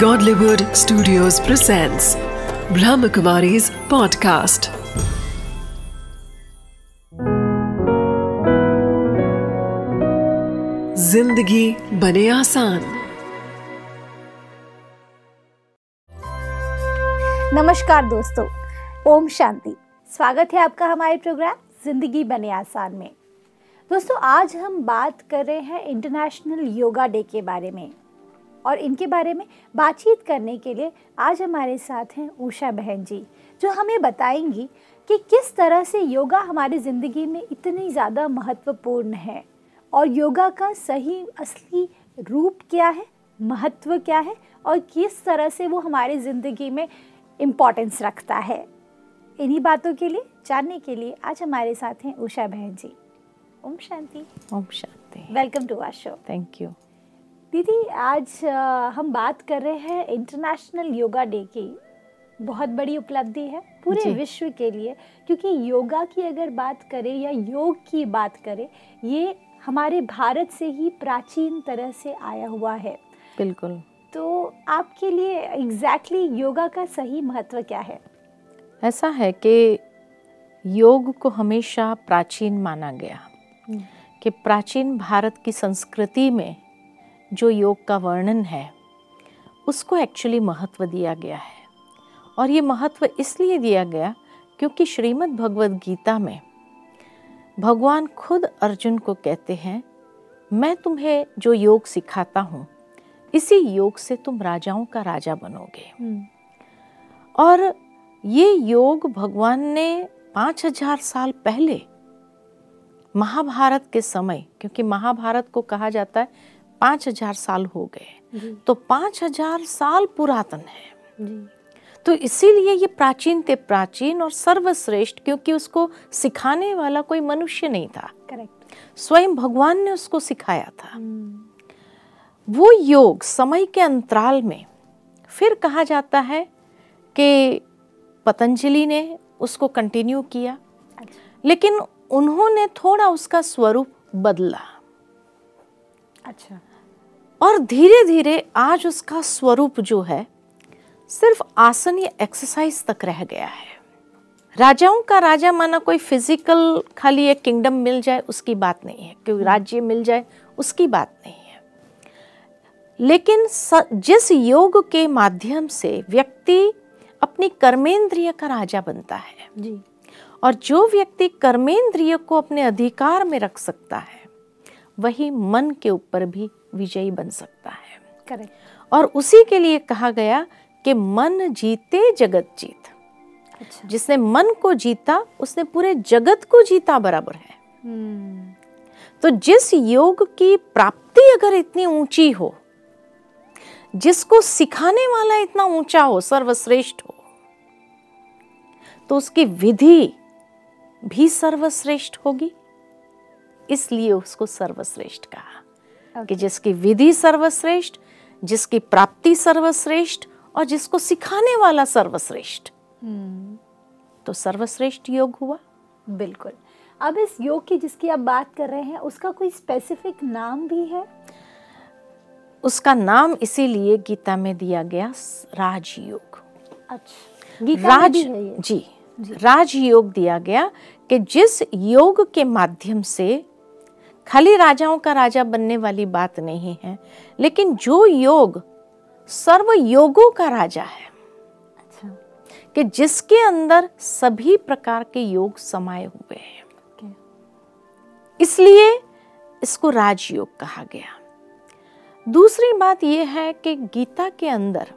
Godlywood Studios presents Brahmakumari's podcast. ज़िंदगी बने आसान। नमस्कार दोस्तों, ओम शांति। स्वागत है आपका हमारे प्रोग्राम ज़िंदगी बने आसान में। दोस्तों, आज हम बात कर रहे हैं इंटरनेशनल योगा डे के बारे में। और इनके बारे में बातचीत करने के लिए आज हमारे साथ हैं उषा बहन जी जो हमें बताएँगी कि किस तरह से योगा हमारी ज़िंदगी में इतनी ज़्यादा महत्वपूर्ण है और योगा का सही असली रूप क्या है महत्व क्या है और किस तरह से वो हमारी ज़िंदगी में इम्पोर्टेंस रखता है। इन्हीं बातों के लिए जानने के लिए आज हमारे साथ हैं उषा बहन ji. Om Shanti. Om Shanti. Welcome to our show thank you दीदी आज हम बात कर रहे हैं इंटरनेशनल योगा डे की। बहुत बड़ी उपलब्धि है पूरे विश्व के लिए क्योंकि योगा की अगर बात करें या योग की बात करें ये हमारे भारत से ही प्राचीन तरह से आया हुआ है। बिल्कुल। तो आपके लिए एग्जैक्टली exactly योगा का सही महत्व क्या है? ऐसा है कि योग को हमेशा प्राचीन माना गया। कि प्राचीन भारत की संस्कृति में जो योग का वर्णन है उसको एक्चुअली महत्व दिया गया है। और ये महत्व इसलिए दिया गया क्योंकि श्रीमद् भगवद गीता में भगवान खुद अर्जुन को कहते हैं मैं तुम्हें जो योग सिखाता हूँ इसी योग से तुम राजाओं का राजा बनोगे। और ये योग भगवान ने पाँच हज़ार साल पहले महाभारत के समय क्योंकि महाभारत को कहा जाता है पाँच हज़ार साल हो गए। तो पाँच हज़ार साल पुरातन है। तो इसीलिए ये प्राचीन ते प्राचीन और सर्वश्रेष्ठ क्योंकि उसको सिखाने वाला कोई मनुष्य नहीं था। करेक्ट स्वयं भगवान ने उसको सिखाया था। वो योग समय के अंतराल में फिर कहा जाता है कि पतंजलि ने उसको कंटिन्यू किया। अच्छा। लेकिन उन्होंने थोड़ा उसका स्वरूप बदला। अच्छा। और धीरे धीरे आज उसका स्वरूप जो है सिर्फ़ आसन या एक्सरसाइज तक रह गया है। राजाओं का राजा माना कोई फ़िज़िकल खाली एक किंगडम मिल जाए उसकी बात नहीं है। कोई राज्य मिल जाए उसकी बात नहीं है। लेकिन जिस योग के माध्यम से व्यक्ति अपनी कर्मेंद्रिय का राजा बनता है जी। और जो व्यक्ति कर्मेंद्रिय को अपने अधिकार में रख सकता है वही मन के ऊपर भी विजयी बन सकता है। करेक्ट और उसी के लिए कहा गया कि मन जीते जगत जीत। अच्छा। जिसने मन को जीता उसने पूरे जगत को जीता बराबर है। हम्म। तो जिस योग की प्राप्ति अगर इतनी ऊँची हो जिसको सिखाने वाला इतना ऊँचा हो सर्वश्रेष्ठ हो तो उसकी विधि भी सर्वश्रेष्ठ होगी। इसलिए उसको सर्वश्रेष्ठ कहा। कि जिसकी विधि सर्वश्रेष्ठ जिसकी प्राप्ति सर्वश्रेष्ठ और जिसको सिखाने वाला सर्वश्रेष्ठ। हम्म। तो सर्वश्रेष्ठ योग हुआ। बिल्कुल। अब इस योग की जिसकी आप बात कर रहे हैं उसका कोई स्पेसिफिक नाम भी है? उसका नाम इसीलिए गीता में दिया गया राजयोग। अच्छा। गीता राज ये? जी। राजयोग दिया गया कि जिस योग के माध्यम से खाली राजाओं का राजा बनने वाली बात नहीं है लेकिन जो योग सर्व योगों का राजा है। अच्छा। कि जिसके अंदर सभी प्रकार के योग समाये हुए हैं। इसलिए इसको राजयोग कहा गया। दूसरी बात यह है कि गीता के अंदर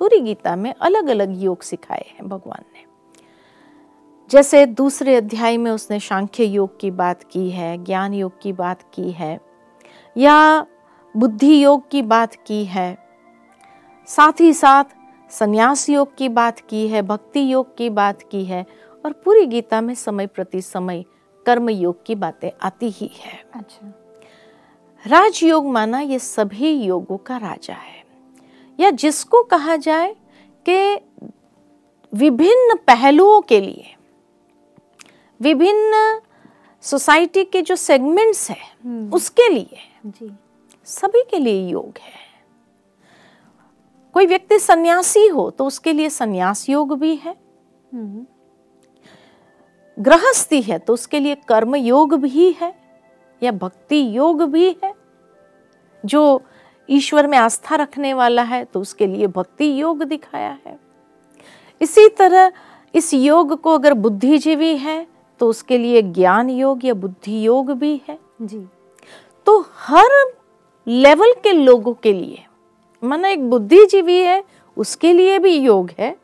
पूरी गीता में अलग अलग योग सिखाए हैं भगवान ने। जैसे दूसरे अध्याय में उसने सांख्य योग की बात की है ज्ञान योग की बात की है या बुद्धि योग की बात की है साथ ही साथ संन्यास योग की बात की है भक्ति योग की बात की है और पूरी गीता में समय प्रति समय कर्म योग की बातें आती ही है। अच्छा। राजयोग माना ये सभी योगों का राजा है या जिसको कहा जाए कि विभिन्न पहलुओं के लिए विभिन्न सोसाइटी के जो सेगमेंट्स हैं उसके लिए जी। सभी के लिए योग है। कोई व्यक्ति सन्यासी हो तो उसके लिए सन्यास योग भी है। हम्म, गृहस्थी है तो उसके लिए कर्म योग भी है या भक्ति योग भी है। जो ईश्वर में आस्था रखने वाला है तो उसके लिए भक्ति योग दिखाया है। इसी तरह इस योग को अगर बुद्धिजीवी है तो उसके लिए ज्ञान योग या बुद्धि योग भी है। जी। तो हर लेवल के लोगों के लिए माना एक बुद्धिजीवी है उसके लिए भी योग है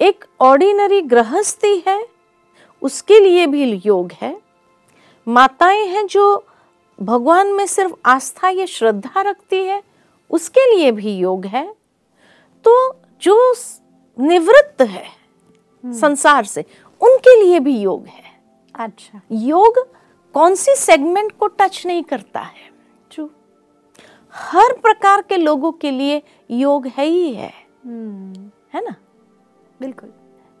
एक ऑर्डिनरी गृहस्थी है उसके लिए भी योग है। माताएँ हैं जो भगवान में सिर्फ़ आस्था या श्रद्धा रखती है उसके लिए भी योग है। तो जो निवृत्त है संसार से उनके लिए भी योग है। अच्छा। योग कौन सी सेगमेंट को टच नहीं करता है? ट्रू हर प्रकार के लोगों के लिए योग है ही है। हम्म। है ना? बिल्कुल।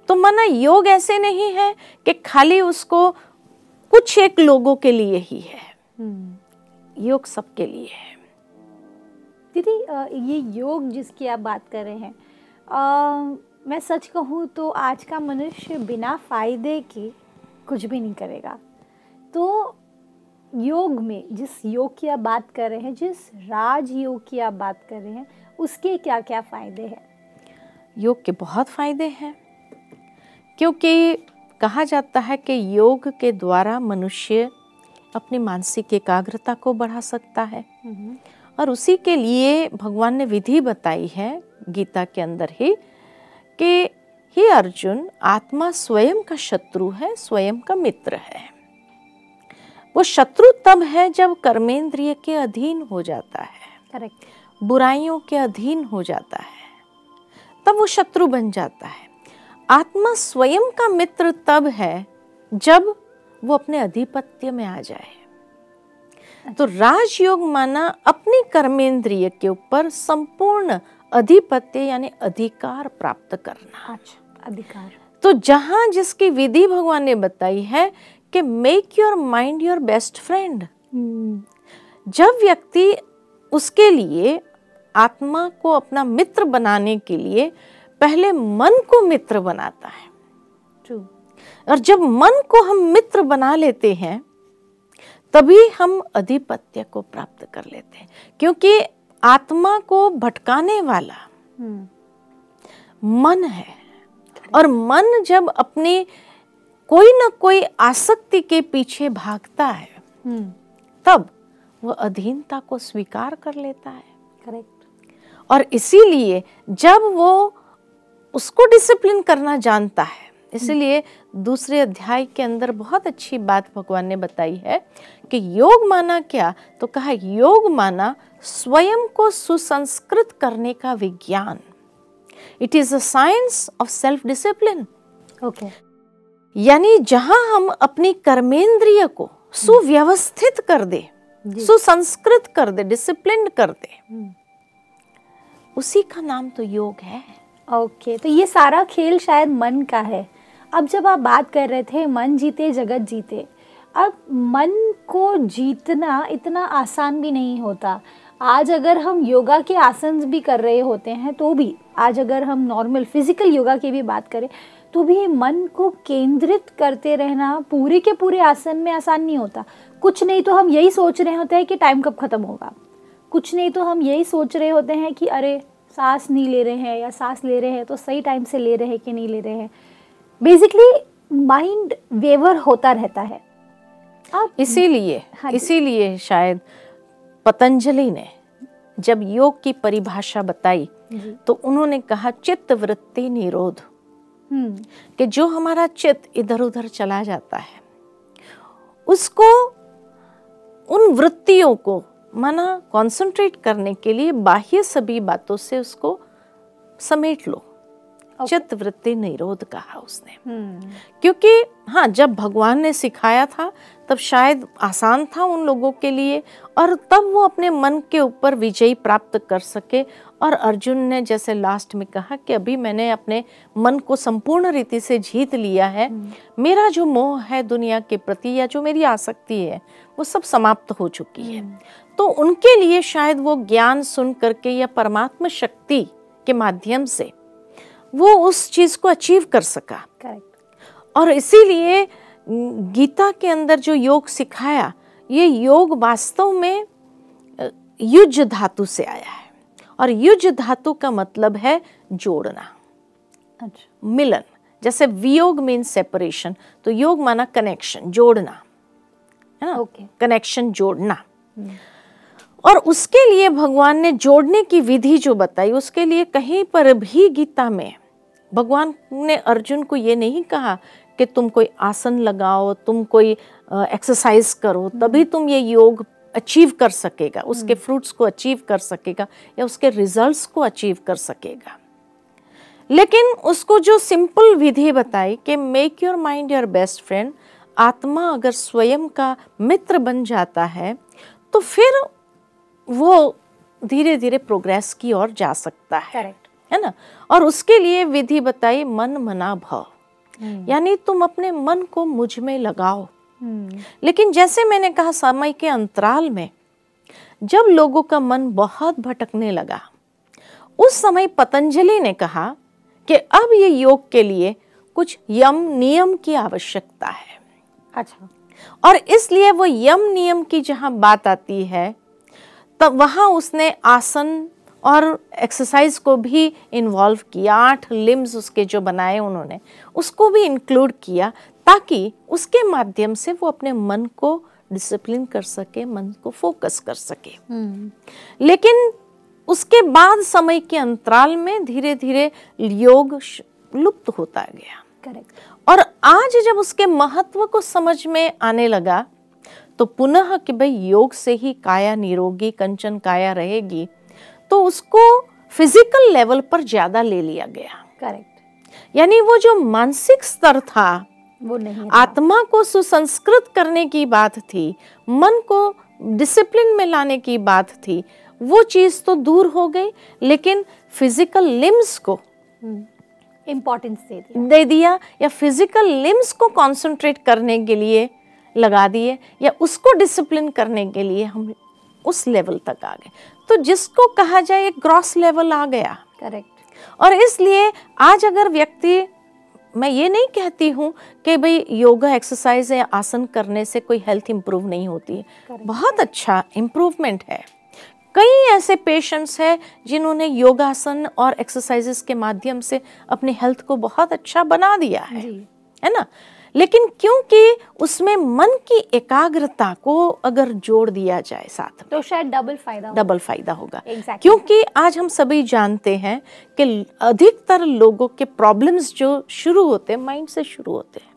तो माना योग ऐसे नहीं है कि खाली उसको कुछ एक लोगों के लिए ही है। हम्म। योग सबके लिए है। दीदी ये योग जिसकी आप बात कर रहे हैं मैं सच कहूँ तो आज का मनुष्य बिना फ़ायदे के कुछ भी नहीं करेगा। तो योग में जिस योग की आप बात कर रहे हैं जिस राज योग की आप बात कर रहे हैं उसके क्या क्या फ़ायदे हैं? योग के बहुत फ़ायदे हैं। क्योंकि कहा जाता है कि योग के द्वारा मनुष्य अपनी मानसिक एकाग्रता को बढ़ा सकता है। और उसी के लिए भगवान ने विधि बताई है गीता के अंदर ही कि हे अर्जुन आत्मा स्वयं का शत्रु है स्वयं का मित्र है। वो शत्रु तब है जब कर्मेंद्रिय के अधीन हो जाता है। करेक्ट बुराइयों के अधीन हो जाता है। तब वो शत्रु बन जाता है। आत्मा स्वयं का मित्र तब है जब वो अपने अधिपत्य में आ जाए। तो राजयोग माना अपनी कर्मेंद्रिय के ऊपर संपूर्ण अधिपत्य यानी अधिकार प्राप्त करना। अच्छा अधिकार। तो जहाँ जिसकी विधि भगवान ने बताई है कि make your mind your best friend जब व्यक्ति उसके लिए आत्मा को अपना मित्र बनाने के लिए पहले मन को मित्र बनाता है। और जब मन को हम मित्र बना लेते हैं तभी हम अधिपत्य को प्राप्त कर लेते हैं। क्योंकि आत्मा को भटकाने वाला मन है। और मन जब अपनी कोई ना कोई आसक्ति के पीछे भागता है तब वह अधीनता को स्वीकार कर लेता है। करेक्ट और इसीलिए जब वो उसको डिसिप्लिन करना जानता है इसलिए दूसरे अध्याय के अंदर बहुत अच्छी बात भगवान ने बताई है कि योग माना क्या? तो कहा योग माना स्वयं को सुसंस्कृत करने का विज्ञान। It is a science of self discipline okay यानी जहाँ हम अपनी कर्मेंद्रिय को सुव्यवस्थित कर दे सुसंस्कृत कर दे डिसिप्लिन कर दे उसी का नाम तो योग है। ओके okay, तो ये सारा खेल शायद मन का है। अब जब आप बात कर रहे थे मन जीते जगत जीते अब मन को जीतना इतना आसान भी नहीं होता। आज अगर हम योगा के आसन भी कर रहे होते हैं तो भी आज अगर हम नॉर्मल फ़िज़िकल योगा की भी बात करें तो भी मन को केंद्रित करते रहना पूरे के पूरे आसन में आसान नहीं होता। कुछ नहीं तो हम यही सोच रहे होते हैं कि टाइम कब ख़त्म होगा। कुछ नहीं तो हम यही सोच रहे होते हैं कि अरे सांस नहीं ले रहे हैं या सांस ले रहे हैं तो सही टाइम से ले रहे हैं कि नहीं ले रहे हैं। बेसिकली माइंड वेवर होता रहता है। इसीलिए हाँ इसीलिए शायद पतंजलि ने जब योग की परिभाषा बताई तो उन्होंने कहा चित्त वृत्ति निरोध। हम्म। कि जो हमारा चित्त इधर उधर चला जाता है उसको उन वृत्तियों को माना कंसंट्रेट करने के लिए बाह्य सभी बातों से उसको समेट लो। चित्त वृत्ति निरोध कहा उसने। हम्म। क्योंकि हाँ जब भगवान ने सिखाया था तब शायद आसान था उन लोगों के लिए और तब वो अपने मन के ऊपर विजय प्राप्त कर सके। और अर्जुन ने जैसे लास्ट में कहा कि अभी मैंने अपने मन को संपूर्ण रीति से जीत लिया है। मेरा जो मोह है दुनिया के प्रति या जो मेरी आसक्ति है वो सब समाप्त हो चुकी है। तो उनके लिए शायद वो ज्ञान सुन करके या परमात्मा शक्ति के माध्यम से वो उस चीज़ को अचीव कर सका। करेक्ट और इसीलिए गीता के अंदर जो योग सिखाया ये योग वास्तव में युज धातु से आया है। और युज धातु का मतलब है जोड़ना। अच्छा। मिलन जैसे वियोग मीन सेपरेशन तो योग माना कनेक्शन जोड़ना। है ना? Okay. कनेक्शन जोड़ना। और उसके लिए भगवान ने जोड़ने की विधि जो बताई उसके लिए कहीं पर भी गीता में भगवान ने अर्जुन को ये नहीं कहा कि तुम कोई आसन लगाओ तुम कोई एक्सरसाइज करो तभी तुम ये योग अचीव कर सकेगा उसके फ्रूट्स को अचीव कर सकेगा या उसके रिजल्ट्स को अचीव कर सकेगा। लेकिन उसको जो सिंपल विधि बताई कि make your mind your best friend आत्मा अगर स्वयं का मित्र बन जाता है तो फिर वो धीरे धीरे प्रोग्रेस की ओर जा सकता है। है ना? और उसके लिए विधि बताई मन मना भव। यानी तुम अपने मन को मुझमें लगाओ। लेकिन जैसे मैंने कहा समय के अंतराल में जब लोगों का मन बहुत भटकने लगा उस समय पतंजलि ने कहा कि अब ये योग के लिए कुछ यम नियम की आवश्यकता है। अच्छा। और इसलिए वो यम नियम की जहाँ बात आती है तब वहाँ उसने आसन और एक्सरसाइज को भी इन्वॉल्व किया आठ लिम्स उसके जो बनाए उन्होंने उसको भी इंक्लूड किया ताकि उसके माध्यम से वो अपने मन को डिसिप्लिन कर सके मन को फोकस कर सके। लेकिन उसके बाद समय के अंतराल में धीरे धीरे योग लुप्त होता गया। करेक्ट और आज जब उसके महत्व को समझ में आने लगा तो पुनः कि भाई योग से ही काया निरोगी कंचन काया रहेगी तो उसको फ़िज़िकल लेवल पर ज़्यादा ले लिया गया। करेक्ट यानी वो जो मानसिक स्तर था वो नहीं। आत्मा को सुसंस्कृत करने की बात थी मन को डिसिप्लिन में लाने की बात थी वो चीज़ तो दूर हो गई लेकिन फ़िज़िकल लिम्स को इम्पोर्टेंस दे दिया। दे दिया या फ़िज़िकल लिम्स को कंसंट्रेट करने के लिए लगा दिए या उसको डिसिप्लिन करने के लिए हम उस लेवल तक आ गए। तो जिसको कहा जाए एक ग्रॉस लेवल आ गया। करेक्ट और इसलिए आज अगर व्यक्ति मैं ये नहीं कहती हूँ कि भाई योगा एक्सरसाइज या आसन करने से कोई हेल्थ इंप्रूव नहीं होती। है Correct. बहुत अच्छा इम्प्रूवमेंट है। कई ऐसे पेशेंट्स हैं जिन्होंने योगासन और एक्सरसाइजेस के माध्यम से अपनी हेल्थ को बहुत अच्छा बना दिया है। है ना? लेकिन क्योंकि उसमें मन की एकाग्रता को अगर जोड़ दिया जाए साथ में तो शायद डबल फ़ायदा डबल फ़ायदा होगा। Exactly. क्योंकि आज हम सभी जानते हैं कि अधिकतर लोगों के प्रॉब्लम्स जो शुरू होते हैं माइंड से शुरू होते हैं।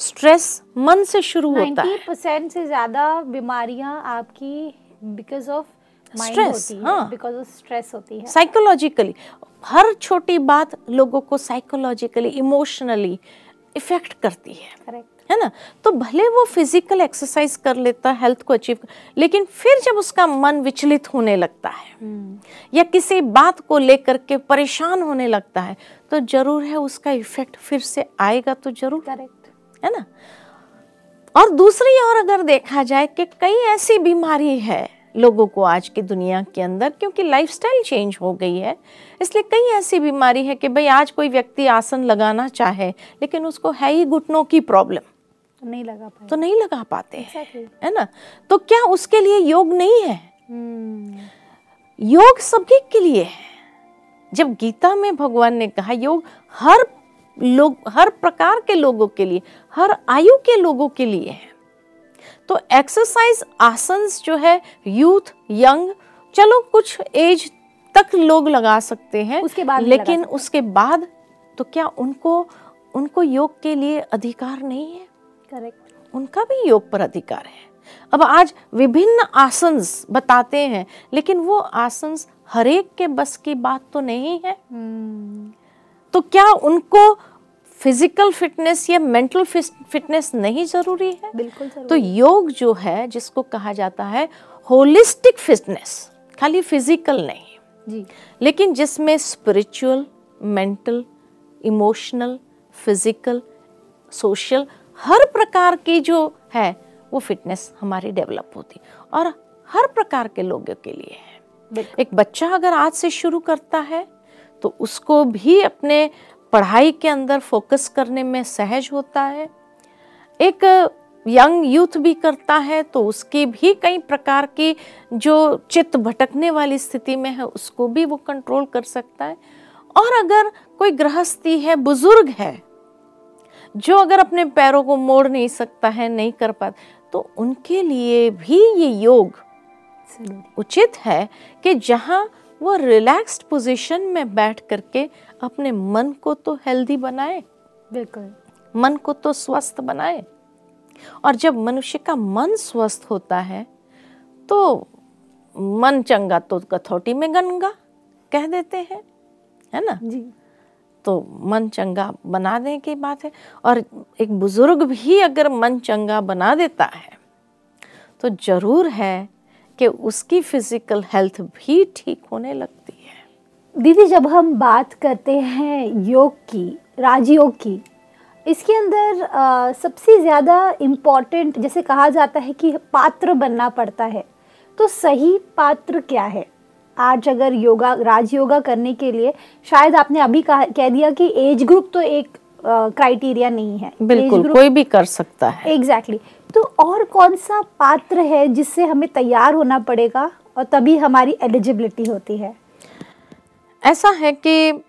स्ट्रेस मन से शुरू होता है। परसेंट से ज़्यादा बीमारियाँ आपकी बिकॉज़ ऑफ़ है हाँ। बिकॉज़ ऑफ़ स्ट्रेस होती है। साइकोलॉजिकली हर छोटी बात लोगों को साइकोलॉजिकली इमोशनली इफ़ेक्ट करती है। करेक्ट है ना? तो भले वो फ़िज़िकल एक्सरसाइज कर लेता हेल्थ को अचीव लेकिन फिर जब उसका मन विचलित होने लगता है या किसी बात को लेकर के परेशान होने लगता है तो ज़रूर है उसका इफ़ेक्ट फिर से आएगा तो ज़रूर। करेक्ट है ना? और दूसरी ओर अगर देखा जाए कि कई ऐसी बीमारी है लोगों को आज की दुनिया के अंदर क्योंकि लाइफस्टाइल चेंज हो गई है। इसलिए कई ऐसी बीमारी है कि भाई आज कोई व्यक्ति आसन लगाना चाहे लेकिन उसको है ही घुटनों की प्रॉब्लम तो नहीं लगा पाए। तो नहीं लगा पाते Exactly. है ना? तो क्या उसके लिए योग नहीं है? हम्म, योग सभी के लिए है। जब गीता में भगवान ने कहा योग हर लोग हर प्रकार के लोगों के लिए हर आयु के लोगों के लिए है। तो एक्सरसाइज आसन्स जो है यूथ यंग चलो कुछ एज तक लोग लगा सकते हैं उसके बाद लेकिन। उसके बाद तो क्या उनको उनको योग के लिए अधिकार नहीं है? करेक्ट उनका भी योग पर अधिकार है। अब आज विभिन्न आसन बताते हैं लेकिन वो आसन हरेक के बस की बात तो नहीं है। हम्म, तो क्या उनको फ़िज़िकल फिटनेस या मेंटल फिटनेस नहीं ज़रूरी है। बिल्कुल ज़रूरी तो योग जो है जिसको कहा जाता है होलिस्टिक फिटनेस खाली फ़िज़िकल नहीं जी। लेकिन जिसमें spiritual mental emotional physical social हर प्रकार की जो है वो फिटनेस हमारी डेवलप होती और हर प्रकार के लोगों के लिए है। एक बच्चा अगर आज से शुरू करता है तो उसको भी अपने पढ़ाई के अंदर फोकस करने में सहज होता है। एक यंग यूथ भी करता है तो उसकी भी कई प्रकार की जो चित्त भटकने वाली स्थिति में है उसको भी वो कंट्रोल कर सकता है। और अगर कोई गृहस्थी है बुज़ुर्ग है जो अगर अपने पैरों को मोड़ नहीं सकता है नहीं कर पाता तो उनके लिए भी ये योग उचित है कि जहाँ वो रिलैक्स्ड पोजीशन में बैठ करके अपने मन को तो हेल्दी बनाए। बिल्कुल। मन को तो स्वस्थ बनाए। और जब मनुष्य का मन स्वस्थ होता है तो मन चंगा तो कथौटी में गंगा कह देते हैं है ना? जी। तो मन चंगा बना देने की बात है। और एक बुज़ुर्ग भी अगर मन चंगा बना देता है तो ज़रूर है कि उसकी फ़िज़िकल हेल्थ भी ठीक होने लगती है। दीदी जब हम बात करते हैं योग की राजयोग की इसके अंदर आ, सबसे ज़्यादा इंपॉर्टेंट जैसे कहा जाता है कि पात्र बनना पड़ता है तो सही पात्र क्या है? आज अगर योगा राजयोगा करने के लिए शायद आपने अभी कहा कह दिया कि एज ग्रुप तो एक क्राइटेरिया नहीं है। बिल्कुल कोई भी कर सकता है। Exactly exactly. और कौन सा पात्र है जिससे हमें तैयार होना पड़ेगा और तभी हमारी एलिजिबिलिटी होती है ऐसा है कि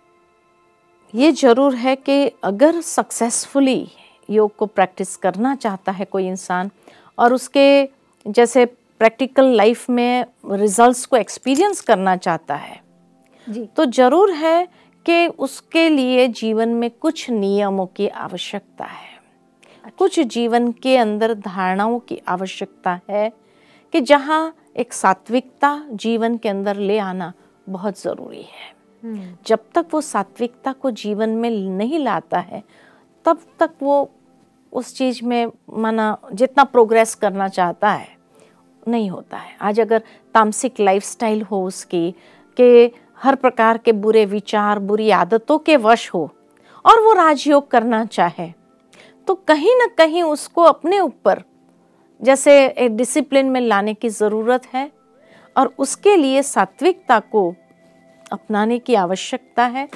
ये ज़रूर है कि अगर सक्सेसफुली योग को प्रैक्टिस करना चाहता है कोई इंसान और उसके जैसे प्रैक्टिकल लाइफ में रिजल्ट्स को एक्सपीरियंस करना चाहता है जी तो ज़रूर है कि उसके लिए जीवन में कुछ नियमों की आवश्यकता है। कुछ जीवन के अंदर धारणाओं की आवश्यकता है कि जहाँ एक सात्विकता जीवन के अंदर ले आना बहुत ज़रूरी है। हम्म। जब तक वो सात्विकता को जीवन में नहीं लाता है तब तक वो उस चीज़ में माना जितना प्रोग्रेस करना चाहता है नहीं होता है। आज अगर तामसिक लाइफस्टाइल हो उसकी कि हर प्रकार के बुरे विचार बुरी आदतों के वश हो और वो राजयोग करना चाहे तो कहीं ना कहीं उसको अपने ऊपर जैसे एक डिसिप्लिन में लाने की ज़रूरत है और उसके लिए सात्विकता को अपनाने की आवश्यकता है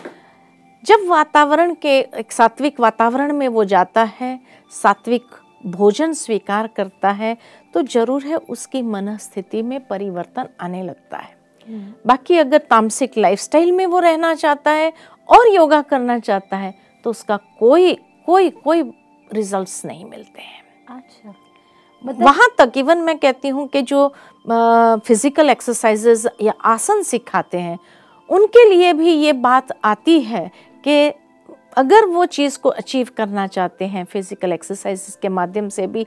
जब वातावरण के एक सात्विक वातावरण में वो जाता है सात्विक भोजन स्वीकार करता है तो ज़रूर है उसकी मन स्थिति में परिवर्तन आने लगता है हम्म। बाकी अगर तामसिक लाइफस्टाइल में वो रहना चाहता है और योगा करना चाहता है तो उसका कोई कोई कोई रिजल्ट्स नहीं मिलते हैं। अच्छा। मतलब वहाँ तक इवन मैं कहती हूँ कि जो फ़िज़िकल एक्सरसाइजेज या आसन सिखाते हैं उनके लिए भी ये बात आती है कि अगर वो चीज़ को अचीव करना चाहते हैं फ़िज़िकल एक्सरसाइज के माध्यम से भी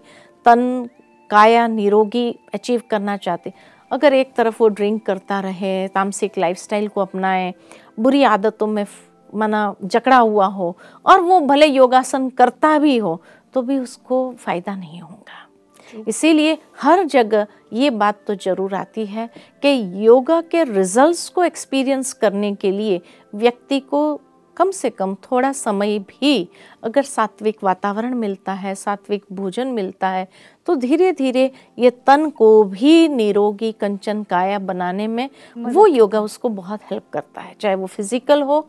तन काया निरोगी अचीव करना चाहते अगर एक तरफ़ वो ड्रिंक करता रहे तामसिक लाइफस्टाइल को अपनाए बुरी आदतों में मना जकड़ा हुआ हो और वो भले योगासन करता भी हो तो भी उसको फ़ायदा नहीं होगा। इसीलिए हर जगह ये बात तो ज़रूर आती है कि योगा के रिजल्ट्स को एक्सपीरियंस करने के लिए व्यक्ति को कम से कम थोड़ा समय भी अगर सात्विक वातावरण मिलता है सात्विक भोजन मिलता है तो धीरे धीरे ये तन को भी निरोगी कंचन काया बनाने में वो योगा उसको बहुत हेल्प करता है चाहे वो फ़िज़िकल हो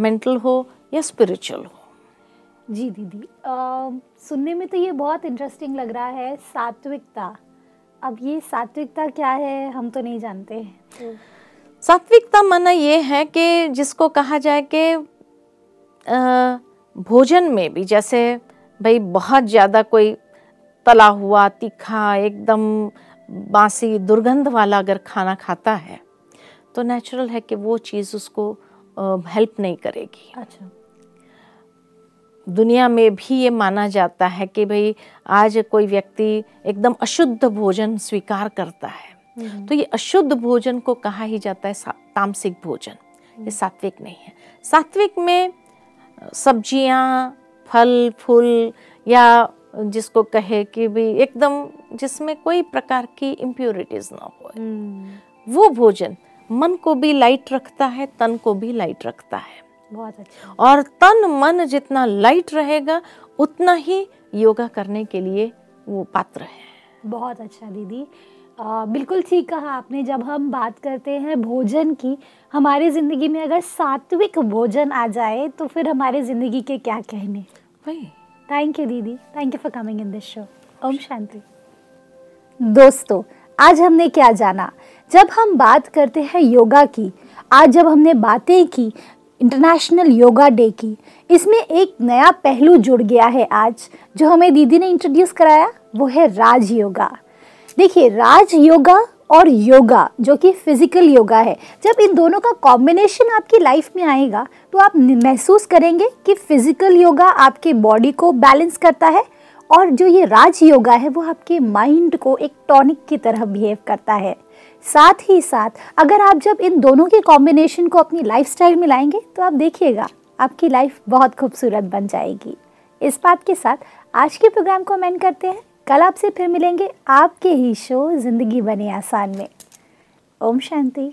मेंटल हो या स्पिरिचुअल हो? जी दीदी सुनने में तो ये बहुत इंटरेस्टिंग लग रहा है सात्विकता। अब ये सात्विकता क्या है हम तो नहीं जानते। तो... सात्विकता माना ये है कि जिसको कहा जाए कि भोजन में भी जैसे भाई बहुत ज़्यादा कोई तला हुआ तीखा एकदम बासी दुर्गंध वाला अगर खाना खाता है तो नेचुरल है कि वो चीज़ उसको हेल्प नहीं करेगी अच्छा दुनिया में भी ये माना जाता है कि भाई आज कोई व्यक्ति एकदम अशुद्ध भोजन स्वीकार करता है हम्म। तो ये अशुद्ध भोजन को कहा ही जाता है तामसिक भोजन ये हम्म। सात्विक नहीं है सात्विक में सब्ज़ियाँ फल फूल या जिसको कहे कि भी एकदम जिसमें कोई प्रकार की इम्प्योरिटीज ना हो हम्म। वो भोजन मन को भी लाइट रखता है तन को भी लाइट रखता है। बहुत अच्छा। और तन मन जितना लाइट रहेगा उतना ही योगा करने के लिए वो पात्र है। बहुत अच्छा दीदी। आ, बिल्कुल ठीक कहा आपने। जब हम बात करते हैं भोजन की हमारी ज़िंदगी में अगर सात्विक भोजन आ जाए तो फिर हमारी ज़िंदगी के क्या कहने? वही। थैंक यू दीदी। Thank you for coming in this show Om Shanti. दोस्तों आज हमने क्या जाना? जब हम बात करते हैं योगा की, आज जब हमने बातें की इंटरनेशनल योगा डे की, इसमें एक नया पहलू जुड़ गया है आज, जो हमें दीदी ने इंट्रोड्यूस कराया, वो है राज योगा। देखिए, राज योगा और योगा, जो कि फ़िज़िकल योगा है, जब इन दोनों का कॉम्बिनेशन आपकी लाइफ में आएगा तो आप महसूस करेंगे कि फ़िज़िकल योगा आपके बॉडी को बैलेंस करता है, और जो ये राज योगा है, वो आपके माइंड को एक टॉनिक की तरह बिहेव करता है। साथ ही साथ अगर आप जब इन दोनों के कॉम्बिनेशन को अपनी लाइफस्टाइल में लाएँगे तो आप देखिएगा, आपकी लाइफ बहुत खूबसूरत बन जाएगी। इस बात के साथ आज के प्रोग्राम को मैं करते हैं। कल आपसे फिर मिलेंगे आपके ही शो ज़िंदगी बने आसान में। ओम शांति।